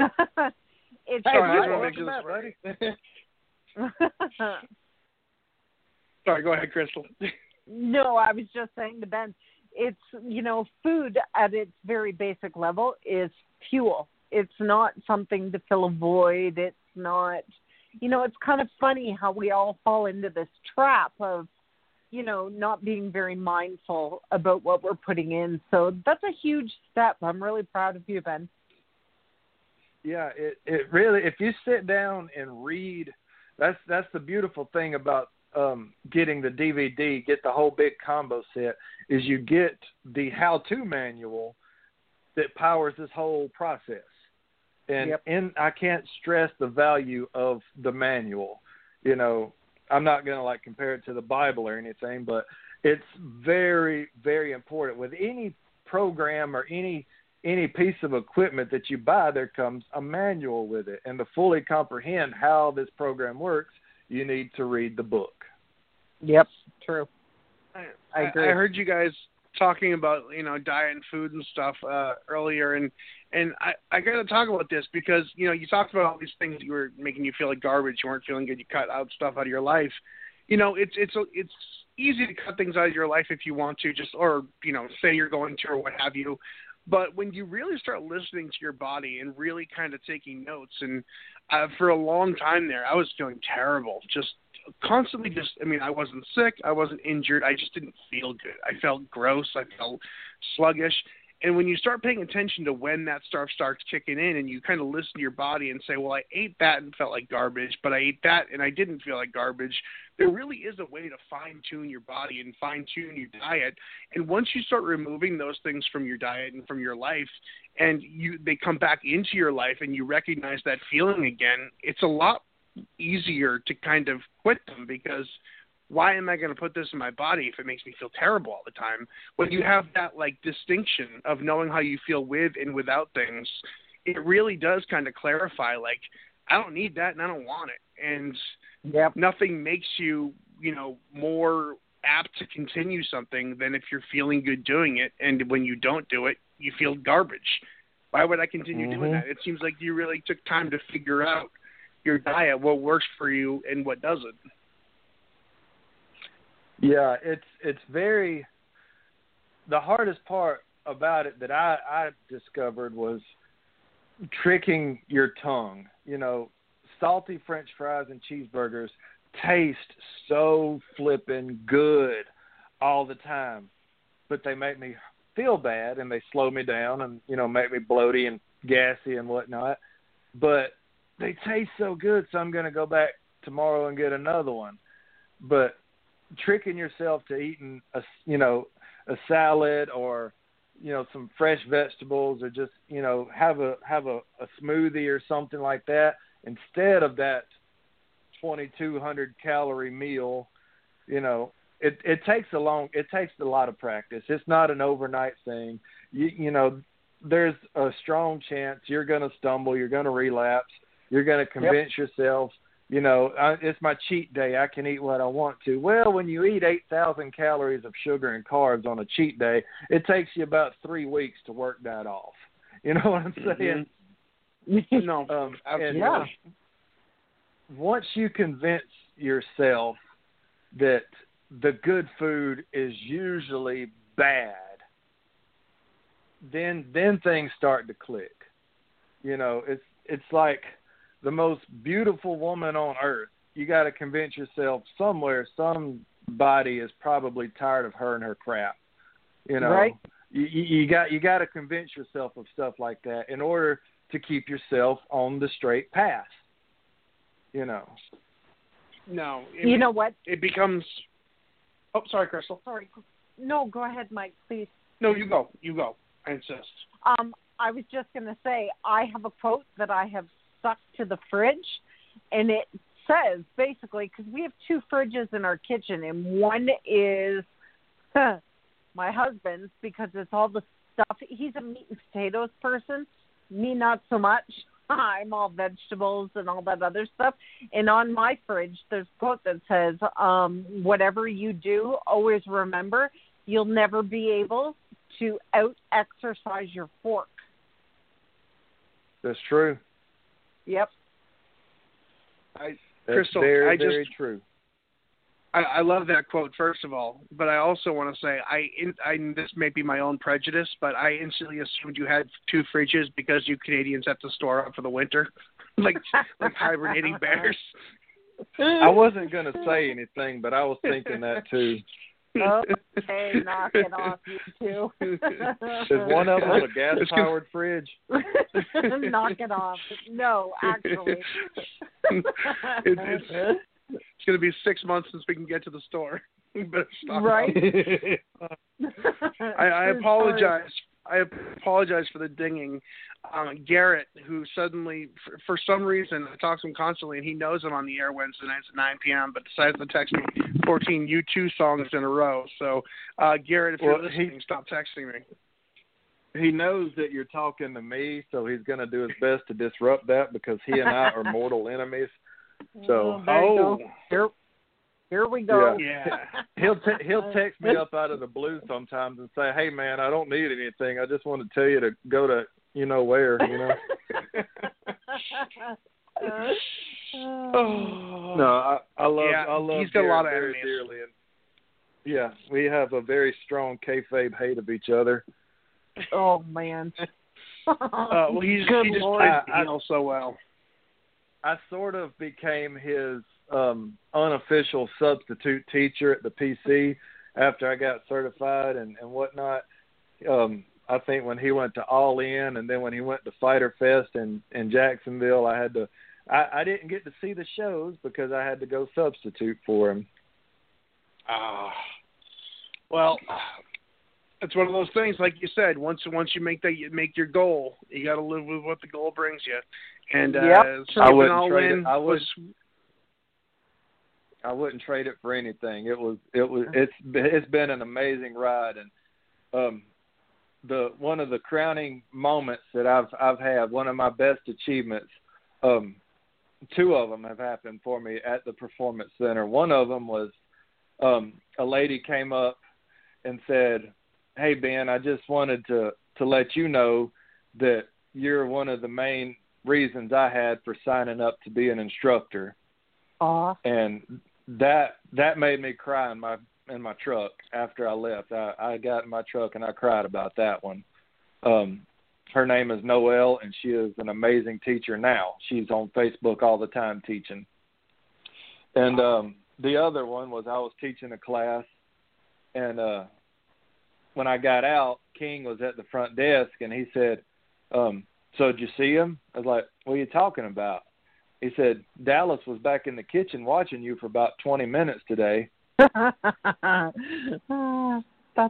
it's Sorry, I just want to make sure this ready. Sorry, go ahead, Crystal. no, I was just saying to Ben, it's you know, food at its very basic level is fuel. It's not something to fill a void. It's not, you know, it's kind of funny how we all fall into this trap of, you know, not being very mindful about what we're putting in. So that's a huge step. I'm really proud of you, Ben. Yeah, it it really if you sit down and read that's that's the beautiful thing about um getting the DVD, get the whole big combo set is you get the how to manual that powers this whole process. And Yep. and I can't stress the value of the manual. You know, I'm not going to like compare it to the Bible or anything, but it's very very important with any program or any any piece of equipment that you buy there comes a manual with it and to fully comprehend how this program works you need to read the book Yep, true. I, I agree. I heard you guys talking about you know diet and food and stuff uh, earlier, and and I I got to talk about this because you know you talked about all these things that were making you feel like garbage. You weren't feeling good. You cut out stuff out of your life. You know, it's it's it's easy to cut things out of your life if you want to, just or you know say you're going to or what have you. But when you really start listening to your body and really kind of taking notes, and uh, for a long time there, I was feeling terrible, just constantly just I mean I wasn't sick, I wasn't injured, I just didn't feel good. I felt gross, I felt sluggish. And when you start paying attention to when that stuff starts kicking in and you kind of listen to your body and say, Well, I ate that and felt like garbage, but I ate that and I didn't feel like garbage, there really is a way to fine tune your body and fine tune your diet. And once you start removing those things from your diet and from your life and you they come back into your life and you recognize that feeling again, it's a lot easier to kind of quit them because why am I going to put this in my body if it makes me feel terrible all the time? When you have that like distinction of knowing how you feel with and without things, it really does kind of clarify like I don't need that and I don't want it. And Yep. nothing makes you, you know, more apt to continue something than if you're feeling good doing it and when you don't do it, you feel garbage. Why would I continue doing Mhm. that? It seems like you really took time to figure out your diet, what works for you and what doesn't. Yeah, it's it's very the hardest part about it that I I discovered was tricking your tongue. You know, salty french fries and cheeseburgers taste so flippin' good all the time, but they make me feel bad and they slow me down and you know make me bloaty and gassy and whatnot. But they taste so good, so I'm going to go back tomorrow and get another one. But tricking yourself to eating a you know a salad or you know some fresh vegetables or just you know have a have a, a smoothie or something like that. Instead of that 2200 calorie meal you know it it takes a long it takes a lot of practice. It's not an overnight thing. You you know there's a strong chance you're going to stumble you're going to relapse you're going to convince yourself you know, uh, it's my cheat day. I can eat what I want to. Well, when you eat 8,000 calories of sugar and carbs on a cheat day, it takes you about three weeks to work that off. You know what I'm saying? No, Um, and Yeah. once you convince yourself that the good food is usually bad, then then things start to click. You know, it's it's like the most beautiful woman on earth. You got to convince yourself somewhere somebody is probably tired of her and her crap. You know, Right. you, you you got you got to convince yourself of stuff like that in order to keep yourself on the straight path. You know. no. It, You know what? it becomes. Oh, sorry, Crystal. Sorry. No, go ahead, Mike, please. No, you go. You go. I insist. Um, I was just going to say I have a quote that I have stuck to the fridge, and it says basically because we have two fridges in our kitchen, and one is my husband's because it's all the stuff. He's a meat and potatoes person. Me, not so much. I'm all vegetables and all that other stuff. And on my fridge, there's a quote that says, um, "Whatever you do, always remember you'll never be able to out exercise your fork." That's true. Yep. I That's Crystal, very, I just- very true. I, I love that quote first of all, but I also want to say I, I this may be my own prejudice, but I instantly assumed you had two fridges because you Canadians have to store up for the winter, like like hibernating bears. I wasn't going to say anything, but I was thinking that too. Okay, knock it off, you two. Is one of them a gas powered fridge? knock it off. No, actually. it, it's it's going to be six months since we can get to the store. We better stock up. Right. I, I apologize I apologize for the dinging. Um, Garrett, who suddenly, for, for some reason, I talk to him constantly, and he knows I'm on the air Wednesday nights at 9 p.m. But decides to text me 14 U2 songs in a row. So, uh, Garrett, if Well, you're listening, stop texting me. He knows that you're talking to me, so he's going to do his best to disrupt that because he and I are mortal enemies. So there oh, go. Here, here we go. yeah. he'll te- he'll text me up out of the blue sometimes and say, "Hey man, I don't need anything. I just want to tell you to go to you know where, you know." oh. no, I I love Yeah, I love he's got a lot of Garrett very enemies. dearly, and yeah, we have a very strong kayfabe hate of each other. oh man. Uh, well, he's, Good he just Lord. plays the I- heel so well. I sort of became his um unofficial substitute teacher at the PC after I got certified and and whatnot. Um, I think when he went to All In and then when he went to Fyter Fest in in Jacksonville, I had to. I, I didn't get to see the shows because I had to go substitute for him. Ah, well, it's one of those things. Like you said, once once you make that you make your goal, you got to live with what the goal brings you. And uh, Yep. I wouldn't all trade it. in I would- was I wouldn't trade it for anything. It was it was it's it's been an amazing ride and um the one of the crowning moments that I've I've had one of my best achievements um two of them have happened for me at the performance center. One of them was um a lady came up and said, "Hey Ben, I just wanted to to let you know that you're one of the main reasons I had for signing up to be an instructor." Aw. and that that made me cry in my in my truck after I left. I, I got in my truck and I cried about that one. Um, her name is Noelle, and she is an amazing teacher now. She's on Facebook all the time teaching. And um, the other one was I was teaching a class, and uh, when I got out, King was at the front desk, and he said, um, "So did you see him?" I was like, "What are you talking about?" He said, Dallas was back in the kitchen watching you for about 20 minutes today. That's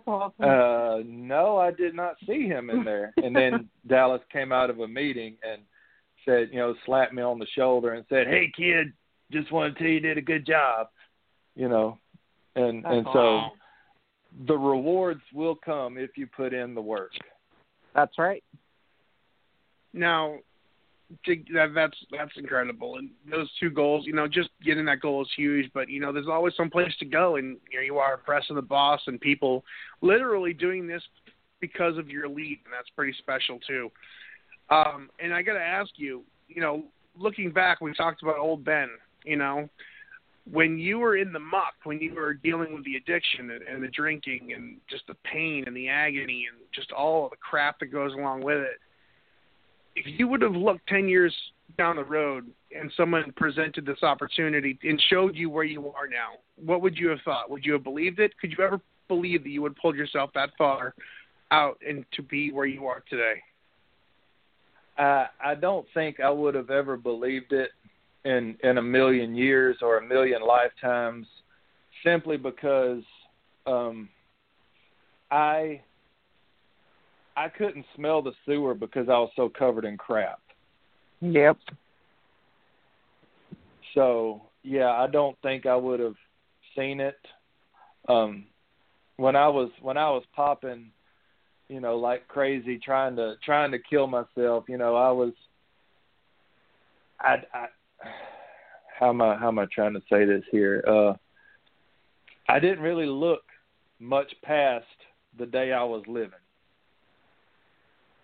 awesome. Uh, no, I did not see him in there. And then Dallas came out of a meeting and said, you know, slapped me on the shoulder and said, "Hey kid, just want to tell you, you did a good job." You know, and That's and so the rewards will come if you put in the work. That's right. now to- that that's that's incredible. And those two goals, you know, just getting that goal is huge. But you know, there's always some place to go, and here you are, pressing the boss, and people literally doing this because of your lead, and that's pretty special too. Um, and I got to ask you, you know, looking back, we talked about old Ben. You know, when you were in the muck, when you were dealing with the addiction and, and the drinking, and just the pain and the agony, and just all of the crap that goes along with it if you would have looked 10 years down the road and someone presented this opportunity and showed you where you are now, what would you have thought? Would you have believed it? Could you ever believe that you would pull yourself that far out and to be where you are today? I I don't think I would have ever believed it in in a million years or a million lifetimes, simply because um, I I couldn't smell the sewer because I was so covered in crap. Yep. So yeah, I don't think I would have seen it. Um, when I was when I was popping, you know, like crazy, trying to trying to kill myself. You know, I was. I, I how am I how am I trying to say this here? Uh, I didn't really look much past the day I was living,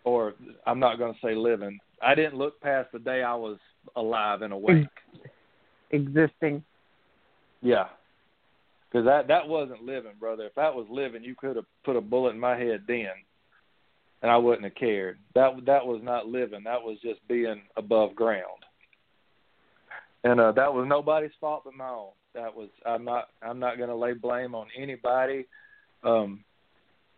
or I'm not going to say living. I didn't look past the day I was alive and awake. Existing. Yeah. Because that that wasn't living, brother. If that was living, you could have put a bullet in my head then, and I wouldn't have cared. That that was not living. That was just being above ground. And uh, that was nobody's fault but my own. That was I'm not I'm not going to lay blame on anybody. Um,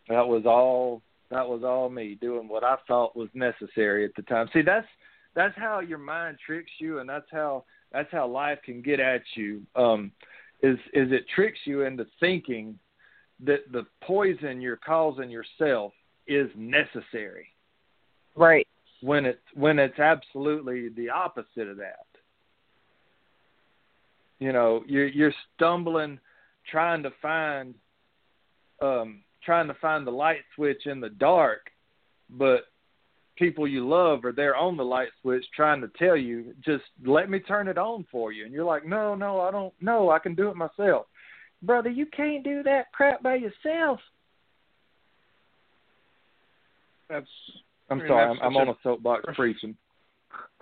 that was all that was all me doing what I thought was necessary at the time. See, that's that's how your mind tricks you, and that's how that's how life can get at you. Um, is is it tricks you into thinking that the poison you're causing yourself is necessary. Right. When it's when it's absolutely the opposite of that. You know, you're you're stumbling trying to find um trying to find the light switch in the dark, but people you love are there on the light switch trying to tell you, just let me turn it on for you. And you're like, no, no, I don't know. I can do it myself. Brother, you can't do that crap by yourself. That's I'm I mean, sorry, that's I'm, I'm such on a- a soapbox preaching.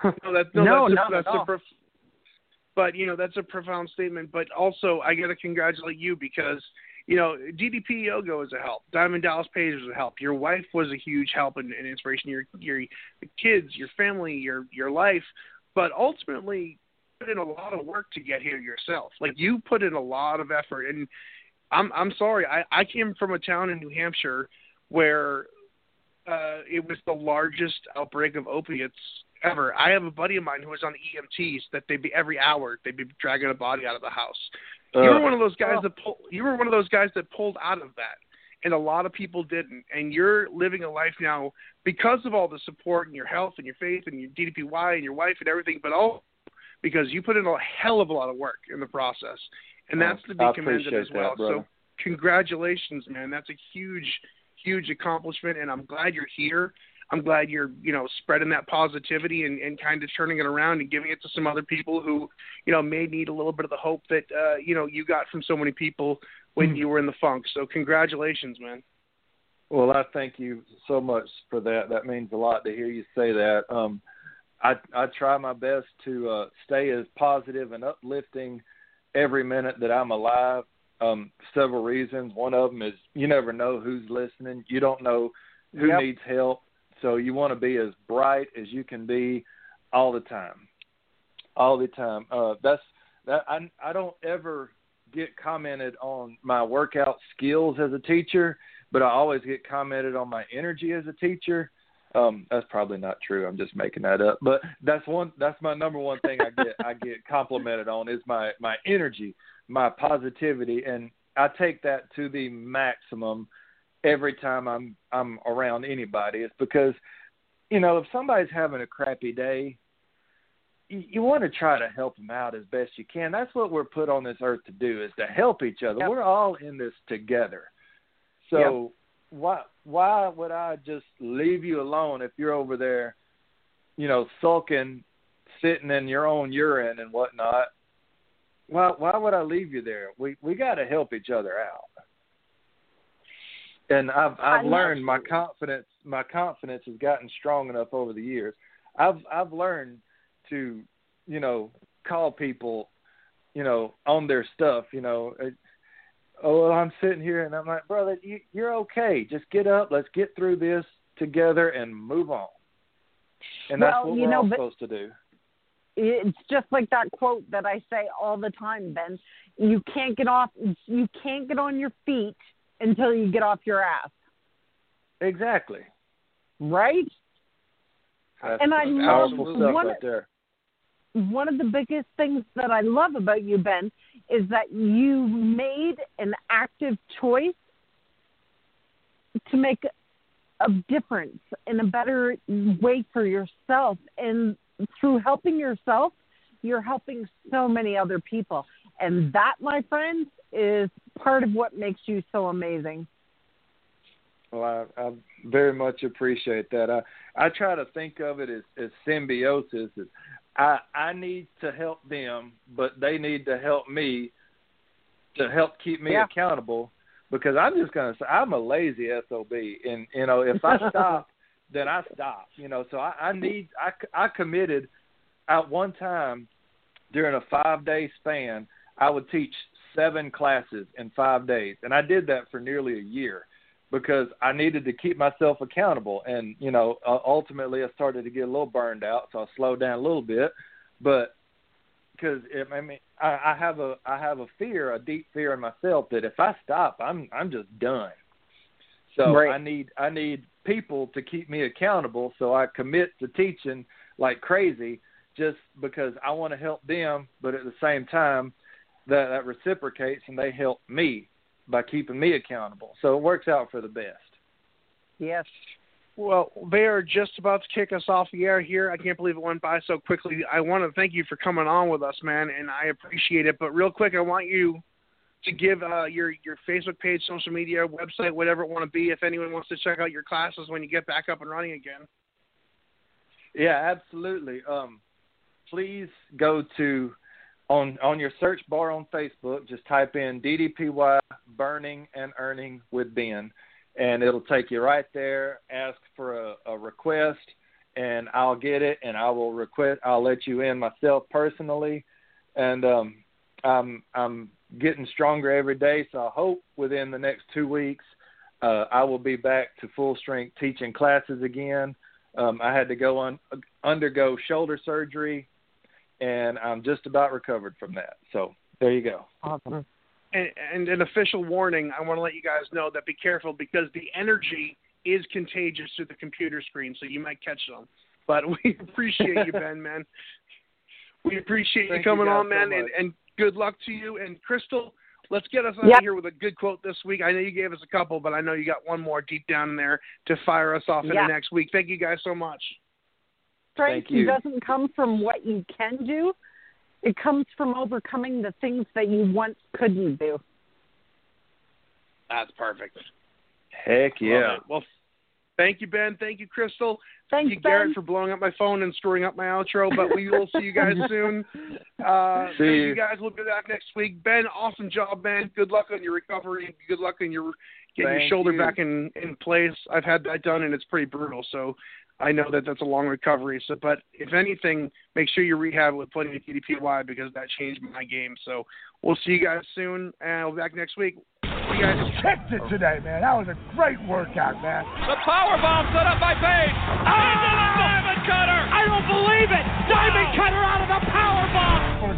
no, that, no, No, that's not a, at that's a all. prof- but you know that's a profound statement. But also, I got to congratulate you because you know DDP Yoga was a help. Diamond Dallas Page was a help. Your wife was a huge help and, and inspiration. Your your kids, your family, your your life. But ultimately, put in a lot of work to get here yourself. Like you put in a lot of effort, and I'm I'm sorry. I I came from a town in New Hampshire where uh, it was the largest outbreak of opiates ever. I have a buddy of mine who was on EMTs that they'd be every hour they'd be dragging a body out of the house. you were Uh, one of those guys Oh. that pull, you were one of those guys that pulled out of that, and a lot of people didn't. And you're living a life now because of all the support and your health and your faith and your DDPY and your wife and everything, but all because you put in a hell of a lot of work in the process, and that's to be I commended as well. that, so congratulations, man. That's a huge, huge accomplishment, and I'm glad you're here. I'm glad you're, you know, spreading that positivity and, and kind of turning it around and giving it to some other people who, you know, may need a little bit of the hope that, uh, you know, you got from so many people when you were in the funk. So congratulations, man. Well, I thank you so much for that. That means a lot to hear you say that. Um, I I try my best to uh, stay as positive and uplifting every minute that I'm alive. Um, several reasons. One of them is you never know who's listening. You don't know who Yep. needs help. So you want to be as bright as you can be all the time. All the time. Uh, that's that. I I don't ever get commented on my workout skills as a teacher but I always get commented on my energy as a teacher. Um, that's probably not true. I'm just making that up. But that's one. That's my number one thing I get. I get complimented on is my my energy, my positivity, and I take that to the maximum every time I'm I'm around anybody. It's because, you know, if somebody's having a crappy day, you, you want to try to help them out as best you can. That's what we're put on this earth to do is to help each other. Yep. We're all in this together. So why why would I just leave you alone if you're over there, you know, sulking, sitting in your own urine and whatnot? Why why would I leave you there? We we got to help each other out. And I've I've I know. learned my confidence my confidence has gotten strong enough over the years. I've I've learned to you know call people you know on their stuff. You know, oh well, I'm sitting here and I'm like, brother, you, you're okay. Just get up. Let's get through this together and move on. And that's what you we're know, all but- supposed to do. it's just like that quote that I say all the time, Ben. You can't get off you can't get on your feet until you get off your ass. Exactly. Right? That's And I love one- right there. One of the biggest things that I love about you, Ben, is that you made an active choice to make a difference in a better way for yourself. And through helping yourself, you're helping so many other people. And that, my friends, is part of what makes you so amazing. Well, I, I very much appreciate that. I I try to think of it as, as symbiosis. As I I need to help them, but they need to help me to help keep me Yeah. accountable. Because I'm just gonna say I'm a lazy sob, and you know if I stop, then I stop. You know, so I, I need I I committed at one time during a five day span. I would teach seven classes in five days, and I did that for nearly a year because I needed to keep myself accountable. And you know, uh, ultimately, I started to get a little burned out, so I slowed down a little bit. But because I mean, I, I have a I have a fear, a deep fear in myself that if I stop, I'm I'm just done. So Right. I need I need people to keep me accountable. So I commit to teaching like crazy, just because I want to help them, but at the same time, that that reciprocates and they help me by keeping me accountable. So it works out for the best. Yes. Well, they are just about to kick us off the air here. I can't believe it went by so quickly. I want to thank you for coming on with us, man, and I appreciate it. But real quick, I want you to give uh, your your Facebook page, social media, website, whatever it want to be, if anyone wants to check out your classes when you get back up and running again. Yeah, absolutely. Um, please go to on on your search bar on Facebook. Just type in DDPY Burning and Earning with Ben, and it'll take you right there. Ask for a, a request, and I'll get it, and I will request. I'll let you in myself personally, and um, I'm I'm getting stronger every day. So I hope within the next two weeks, uh, I will be back to full strength teaching classes again. Um, I had to go on undergo shoulder surgery, and I'm just about recovered from that. So there you go. Awesome. And, and an official warning: I want to let you guys know that be careful because the energy is contagious to the computer screen, so you might catch them. But we appreciate you, Ben, man. We appreciate Thank you you coming guys on, so man, and, and good luck to you. And Crystal, let's get us out Yep. of here with a good quote this week. I know you gave us a couple, but I know you got one more deep down in there to fire us off Yeah. into next week. Thank you guys so much. Strength doesn't come from what you can do. It comes from overcoming the things that you once couldn't do. That's perfect. Heck yeah. Well, thank you, Ben. Thank you, Crystal. Thanks, Thank you, Garrett, Ben. for blowing up my phone and screwing up my outro. But we will see you guys soon. Uh, See you. you guys. We'll be back next week. Ben, awesome job, man. Good luck on your recovery. Good luck on your getting your shoulder you. back in in place. I've had that done, and it's pretty brutal. So I know that that's a long recovery. So, but if anything, make sure you rehab with plenty of DDPY because that changed my game. So we'll see you guys soon, and we'll be back next week. See you guys. Kicked it today, man. That was a great workout, man. The power bomb set up by Page. Ah! Into the diamond cutter. I don't believe it. Diamond cutter out of the power bomb.